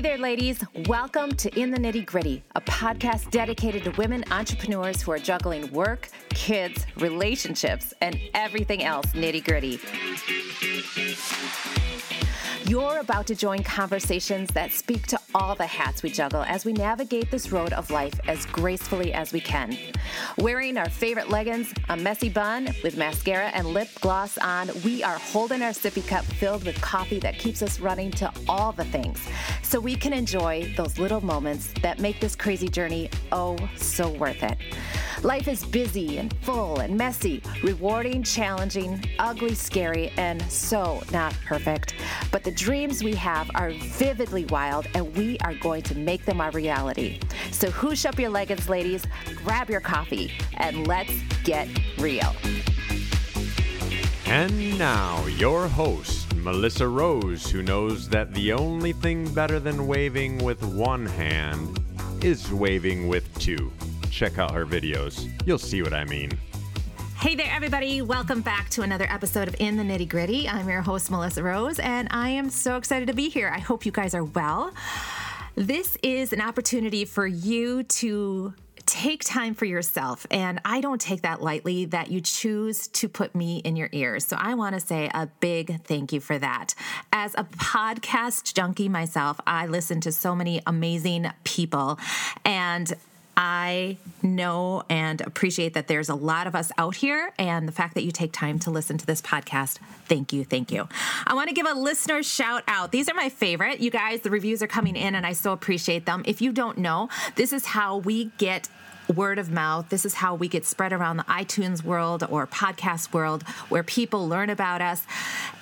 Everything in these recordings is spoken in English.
Hey there, ladies. Welcome to In the Nitty Gritty, a podcast dedicated to women entrepreneurs who are juggling work, kids, relationships, and everything else nitty gritty. You're about to join conversations that speak to all the hats we juggle as we navigate this road of life as gracefully as we can. Wearing our favorite leggings, a messy bun with mascara and lip gloss on, we are holding our sippy cup filled with coffee that keeps us running to all the things so we can enjoy those little moments that make this crazy journey oh so worth it. Life is busy and full and messy, rewarding, challenging, ugly, scary, and so not perfect. But the dreams we have are vividly wild, and we are going to make them our reality. So, hoosh up your leggings, ladies, grab your coffee, and let's get real. And now, your host, Melissa Rose, who knows that the only thing better than waving with one hand is waving with two check out her videos. You'll see what I mean. Hey there, everybody. Welcome back to another episode of In the Nitty Gritty. I'm your host, Melissa Rose, and I am so excited to be here. I hope you guys are well. This is an opportunity for you to take time for yourself. And I don't take that lightly that you choose to put me in your ears. So I want to say a big thank you for that. As a podcast junkie myself, I listen to so many amazing people. And I know and appreciate that there's a lot of us out here, and the fact that you take time to listen to this podcast, thank you, thank you. I want to give a listener shout out. These are my favorite. You guys, the reviews are coming in, and I so appreciate them. If you don't know, this is how we get word of mouth. This is how we get spread around the iTunes world or podcast world where people learn about us.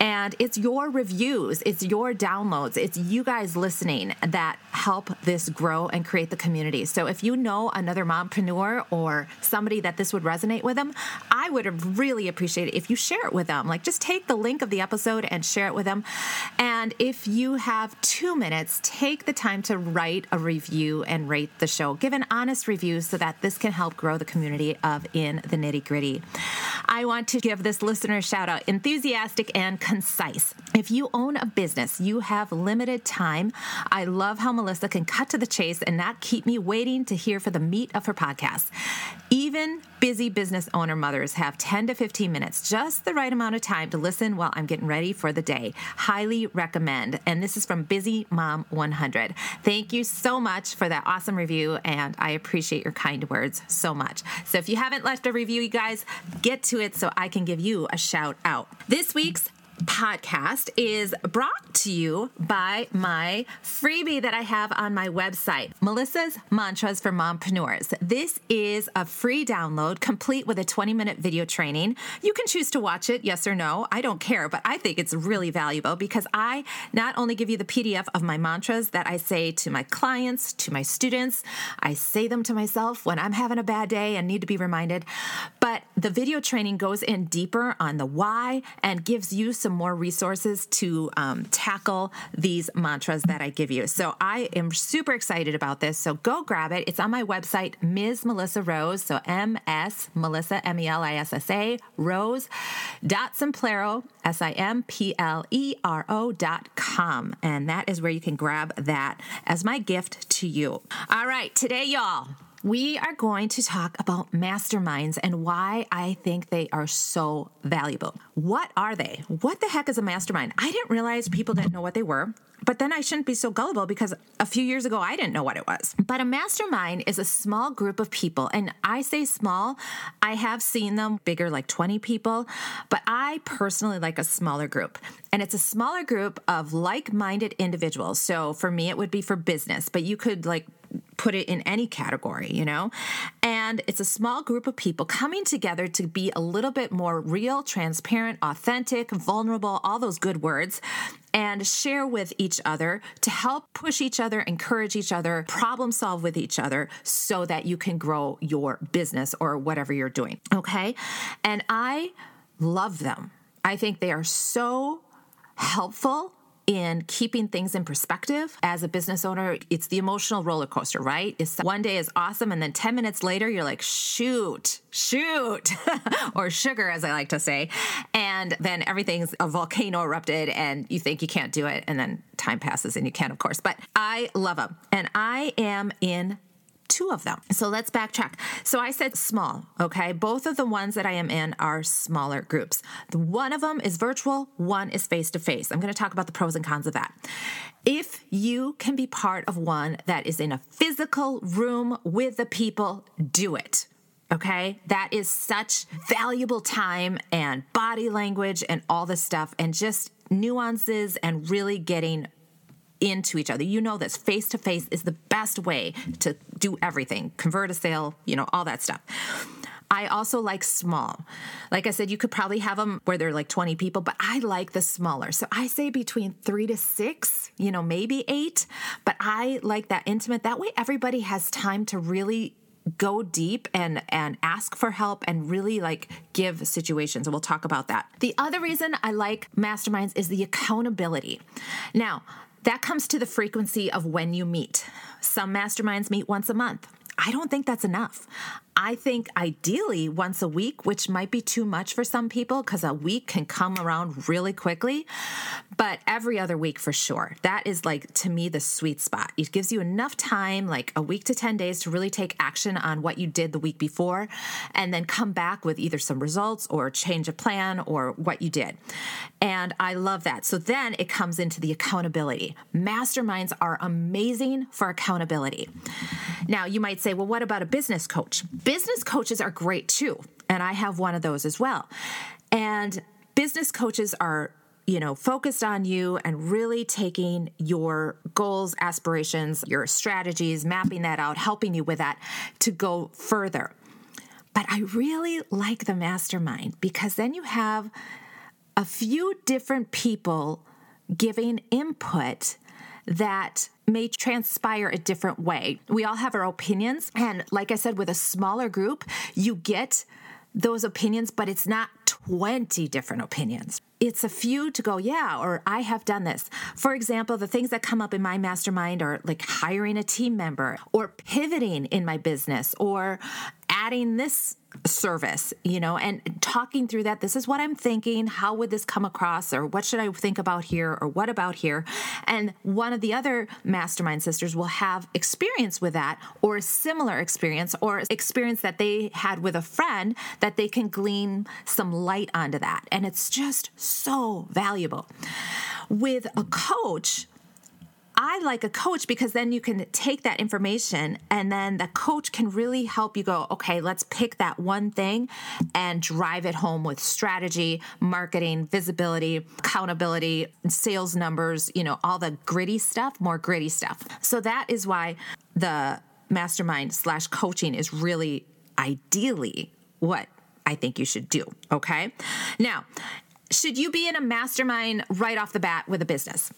And it's your reviews, it's your downloads, it's you guys listening that help this grow and create the community. So if you know another mompreneur or somebody that this would resonate with them, I would really appreciate it if you share it with them. Like just take the link of the episode and share it with them. And if you have two minutes, take the time to write a review and rate the show. Give an honest review so that this can help grow the community of In the Nitty Gritty. I want to give this listener shout out enthusiastic and concise. If you own a business, you have limited time. I love how Melissa can cut to the chase and not keep me waiting to hear for the meat of her podcast. Even busy business owner mothers have 10 to 15 minutes, just the right amount of time to listen while I'm getting ready for the day. Highly recommend. And this is from Busy Mom 100. Thank you so much for that awesome review, and I appreciate your kind words so much. So if you haven't left a review, you guys, get to it so I can give you a shout out. This week's podcast is brought to you by my freebie that I have on my website, Melissa's Mantras for Mompreneurs. This is a free download complete with a 20 minute video training. You can choose to watch it, yes or no. I don't care, but I think it's really valuable because I not only give you the PDF of my mantras that I say to my clients, to my students, I say them to myself when I'm having a bad day and need to be reminded, but the video training goes in deeper on the why and gives you some some more resources to um, tackle these mantras that I give you. So I am super excited about this. So go grab it. It's on my website, Ms. Melissa Rose. So M S Melissa M E L I S S A Rose dot Simplero S I M P L E R O dot com. And that is where you can grab that as my gift to you. All right, today, y'all we are going to talk about masterminds and why I think they are so valuable. What are they? What the heck is a mastermind? I didn't realize people didn't know what they were. But then I shouldn't be so gullible because a few years ago I didn't know what it was. But a mastermind is a small group of people. And I say small, I have seen them bigger, like 20 people, but I personally like a smaller group. And it's a smaller group of like minded individuals. So for me, it would be for business, but you could like put it in any category, you know? And it's a small group of people coming together to be a little bit more real, transparent, authentic, vulnerable, all those good words, and share with each other to help push each other, encourage each other, problem solve with each other so that you can grow your business or whatever you're doing. Okay. And I love them. I think they are so helpful in keeping things in perspective. As a business owner, it's the emotional roller coaster, right? It's one day is awesome, and then 10 minutes later, you're like, shoot, shoot, or sugar, as I like to say. And then everything's a volcano erupted, and you think you can't do it, and then time passes and you can, of course. But I love them, and I am in two of them. So let's backtrack. So I said small, okay? Both of the ones that I am in are smaller groups. One of them is virtual, one is face to face. I'm going to talk about the pros and cons of that. If you can be part of one that is in a physical room with the people, do it. Okay, that is such valuable time and body language and all this stuff, and just nuances and really getting into each other. You know this face to face is the best way to do everything, convert a sale, you know, all that stuff. I also like small. Like I said, you could probably have them where they're like 20 people, but I like the smaller. So I say between three to six, you know, maybe eight, but I like that intimate. That way everybody has time to really go deep and and ask for help and really like give situations and we'll talk about that. The other reason I like masterminds is the accountability. Now, that comes to the frequency of when you meet. Some masterminds meet once a month. I don't think that's enough. I think ideally once a week, which might be too much for some people because a week can come around really quickly, but every other week for sure. That is like to me the sweet spot. It gives you enough time, like a week to 10 days, to really take action on what you did the week before and then come back with either some results or change a plan or what you did. And I love that. So then it comes into the accountability. Masterminds are amazing for accountability. Now, you might say, well, what about a business coach? Business coaches are great too. And I have one of those as well. And business coaches are you know, focused on you and really taking your goals, aspirations, your strategies, mapping that out, helping you with that to go further. But I really like the mastermind because then you have a few different people giving input that may transpire a different way. We all have our opinions. And like I said, with a smaller group, you get those opinions, but it's not 20 different opinions. It's a few to go, yeah, or I have done this. For example, the things that come up in my mastermind are like hiring a team member or pivoting in my business or adding this service, you know, and talking through that. This is what I'm thinking. How would this come across? Or what should I think about here? Or what about here? And one of the other mastermind sisters will have experience with that or a similar experience or experience that they had with a friend that they can glean some light onto that. And it's just so valuable. With a coach, I like a coach because then you can take that information and then the coach can really help you go, okay, let's pick that one thing and drive it home with strategy, marketing, visibility, accountability, sales numbers, you know, all the gritty stuff, more gritty stuff. So that is why the mastermind slash coaching is really ideally what I think you should do. Okay. Now, should you be in a mastermind right off the bat with a business?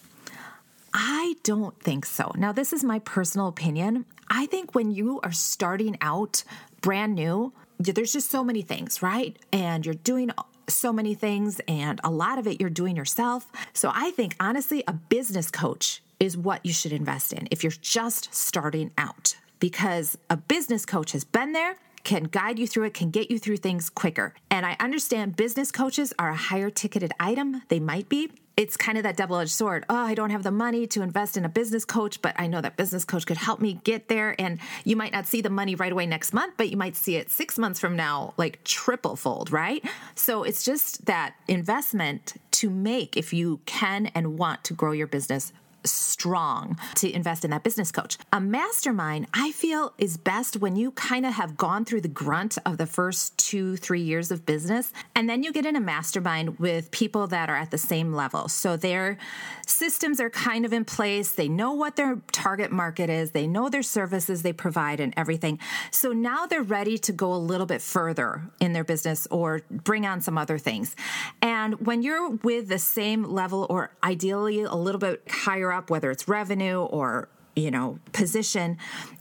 I don't think so. Now, this is my personal opinion. I think when you are starting out brand new, there's just so many things, right? And you're doing so many things, and a lot of it you're doing yourself. So I think, honestly, a business coach is what you should invest in if you're just starting out because a business coach has been there can guide you through it, can get you through things quicker. And I understand business coaches are a higher ticketed item. They might be. It's kind of that double edged sword. Oh, I don't have the money to invest in a business coach, but I know that business coach could help me get there. And you might not see the money right away next month, but you might see it six months from now, like triple fold, right? So it's just that investment to make if you can and want to grow your business strong to invest in that business coach. A mastermind, I feel, is best when you kind of have gone through the grunt of the first two, three years of business, and then you get in a mastermind with people that are at the same level. So their systems are kind of in place, they know what their target market is, they know their services they provide, and everything. So now they're ready to go a little bit further in their business or bring on some other things. And when you're with the same level, or ideally a little bit higher up, whether it's revenue or you know position,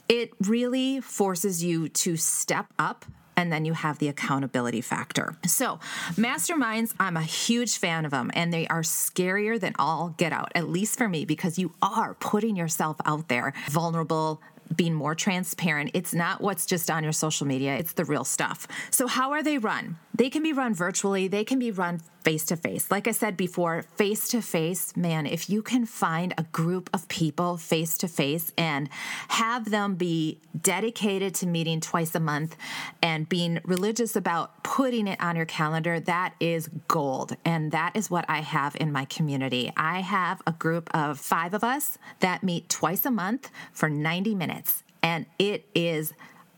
it really forces you to step up and then you have the accountability factor. So, masterminds, I'm a huge fan of them, and they are scarier than all get out, at least for me, because you are putting yourself out there vulnerable, being more transparent. It's not what's just on your social media, it's the real stuff. So, how are they run? They can be run virtually, they can be run face to face. Like I said before, face to face, man, if you can find a group of people face to face and have them be dedicated to meeting twice a month and being religious about putting it on your calendar, that is gold. And that is what I have in my community. I have a group of five of us that meet twice a month for 90 minutes, and it is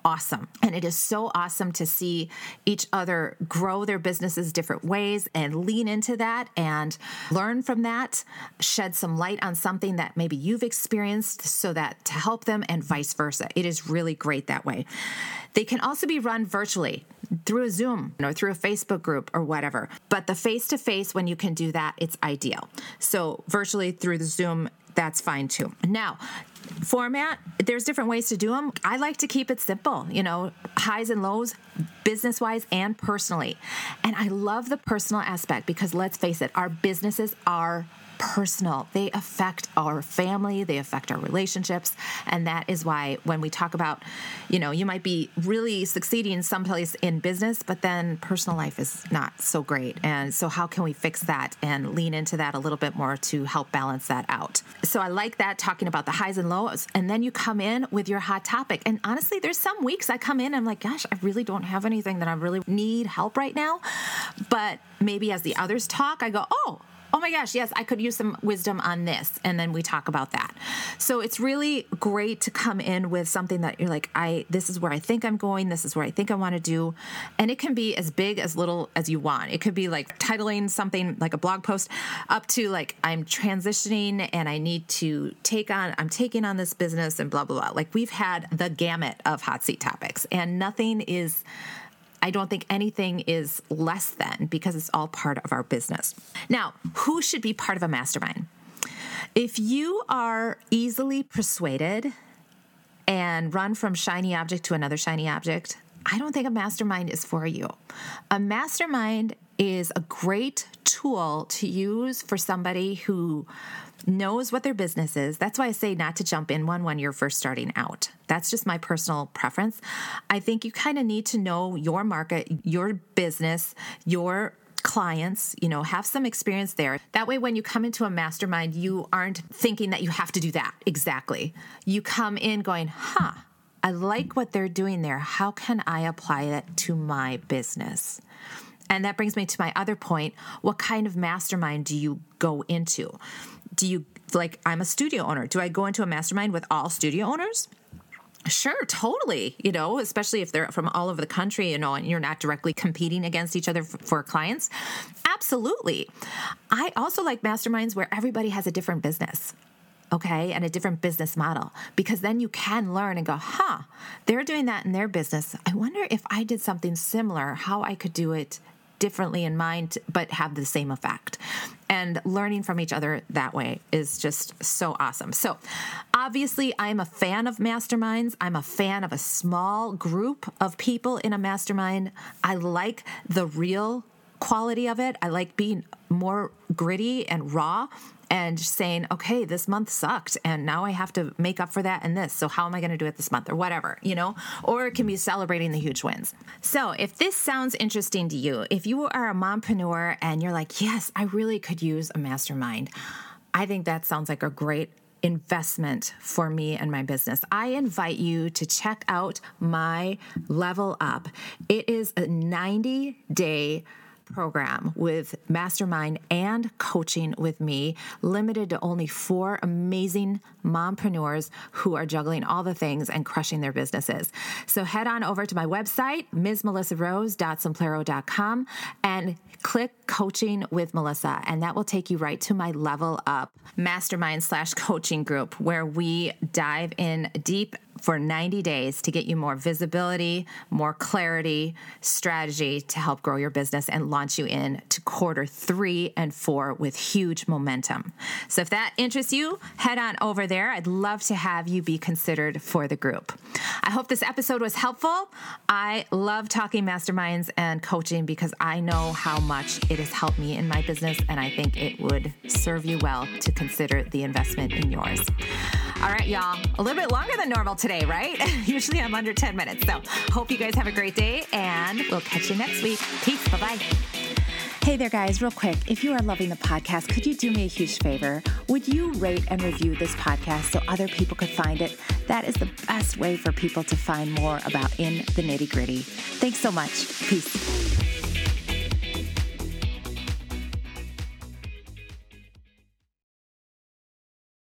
awesome. And it is so awesome to see each other grow their businesses different ways and lean into that and learn from that, shed some light on something that maybe you've experienced so that to help them and vice versa. It is really great that way. They can also be run virtually through a Zoom or through a Facebook group or whatever. But the face to face, when you can do that, it's ideal. So, virtually through the Zoom, that's fine too. Now, format, there's different ways to do them. I like to keep it simple, you know, highs and lows, business wise and personally. And I love the personal aspect because let's face it, our businesses are personal. They affect our family, they affect our relationships. And that is why when we talk about, you know, you might be really succeeding someplace in business, but then personal life is not so great. And so, how can we fix that and lean into that a little bit more to help balance that out? So, I like that talking about the highs and lows. And then you come in with your hot topic. And honestly, there's some weeks I come in, I'm like, gosh, I really don't have anything that I really need help right now. But maybe as the others talk, I go, oh, oh my gosh, yes, I could use some wisdom on this. And then we talk about that. So it's really great to come in with something that you're like, I, this is where I think I'm going. This is where I think I want to do. And it can be as big, as little as you want. It could be like titling something like a blog post up to like, I'm transitioning and I need to take on, I'm taking on this business and blah, blah, blah. Like we've had the gamut of hot seat topics and nothing is I don't think anything is less than because it's all part of our business. Now, who should be part of a mastermind? If you are easily persuaded and run from shiny object to another shiny object, I don't think a mastermind is for you. A mastermind is a great tool to use for somebody who knows what their business is. That's why I say not to jump in one when you're first starting out. That's just my personal preference. I think you kind of need to know your market, your business, your clients, you know, have some experience there. That way, when you come into a mastermind, you aren't thinking that you have to do that exactly. You come in going, huh, I like what they're doing there. How can I apply that to my business? And that brings me to my other point. What kind of mastermind do you go into? Do you, like, I'm a studio owner. Do I go into a mastermind with all studio owners? Sure, totally. You know, especially if they're from all over the country, you know, and you're not directly competing against each other for, clients. Absolutely. I also like masterminds where everybody has a different business okay, and a different business model because then you can learn and go, huh, they're doing that in their business. I wonder if I did something similar, how I could do it differently in mind, but have the same effect. And learning from each other that way is just so awesome. So, obviously, I'm a fan of masterminds. I'm a fan of a small group of people in a mastermind. I like the real quality of it. I like being more gritty and raw and saying, okay, this month sucked and now I have to make up for that and this. So how am I going to do it this month or whatever, you know? Or it can be celebrating the huge wins. So if this sounds interesting to you, if you are a mompreneur and you're like, yes, I really could use a mastermind, I think that sounds like a great investment for me and my business. I invite you to check out my Level Up. It is a 90 day program with mastermind and coaching with me, limited to only four amazing mompreneurs who are juggling all the things and crushing their businesses. So head on over to my website, msmelissarose.simplero.com, and click coaching with Melissa, and that will take you right to my level up mastermind slash coaching group where we dive in deep for 90 days to get you more visibility, more clarity, strategy to help grow your business and launch you in to quarter three and four with huge momentum. So if that interests you, head on over there. I'd love to have you be considered for the group. I hope this episode was helpful. I love talking masterminds and coaching because I know how much it has helped me in my business, and I think it would serve you well to consider the investment in yours. All right, y'all, a little bit longer than normal today, right? Usually I'm under 10 minutes. So, hope you guys have a great day, and we'll catch you next week. Peace. Bye bye. Hey there, guys, real quick. If you are loving the podcast, could you do me a huge favor? Would you rate and review this podcast so other people could find it? That is the best way for people to find more about In the Nitty Gritty. Thanks so much. Peace.